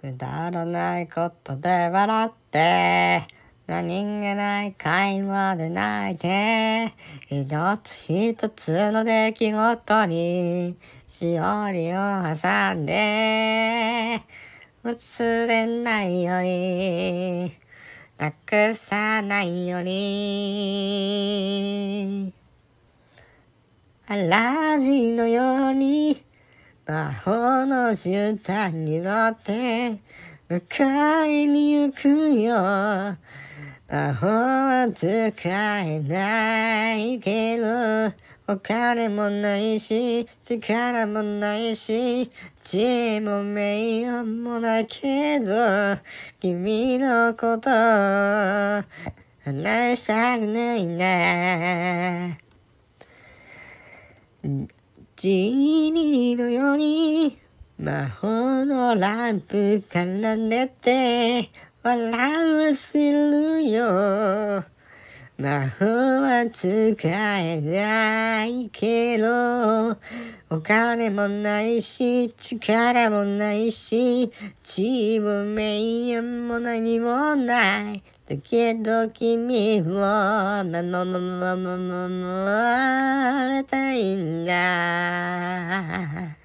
くだらないことで笑って何気ない会話で泣いて一つ一つの出来事にしおりを挟んで忘れないようになくさないように嵐のように魔法の絨毯に乗って迎えに行くよ。魔法は使えないけどお金もないし力もないし地位も名誉もないけど君のこと話したくないな。ジーニーのように魔法のランプから出て笑わせるよ。魔法は使えないけどお金もないし力もないし地位も名誉も何もない。だけど君を守れたいんだ bye.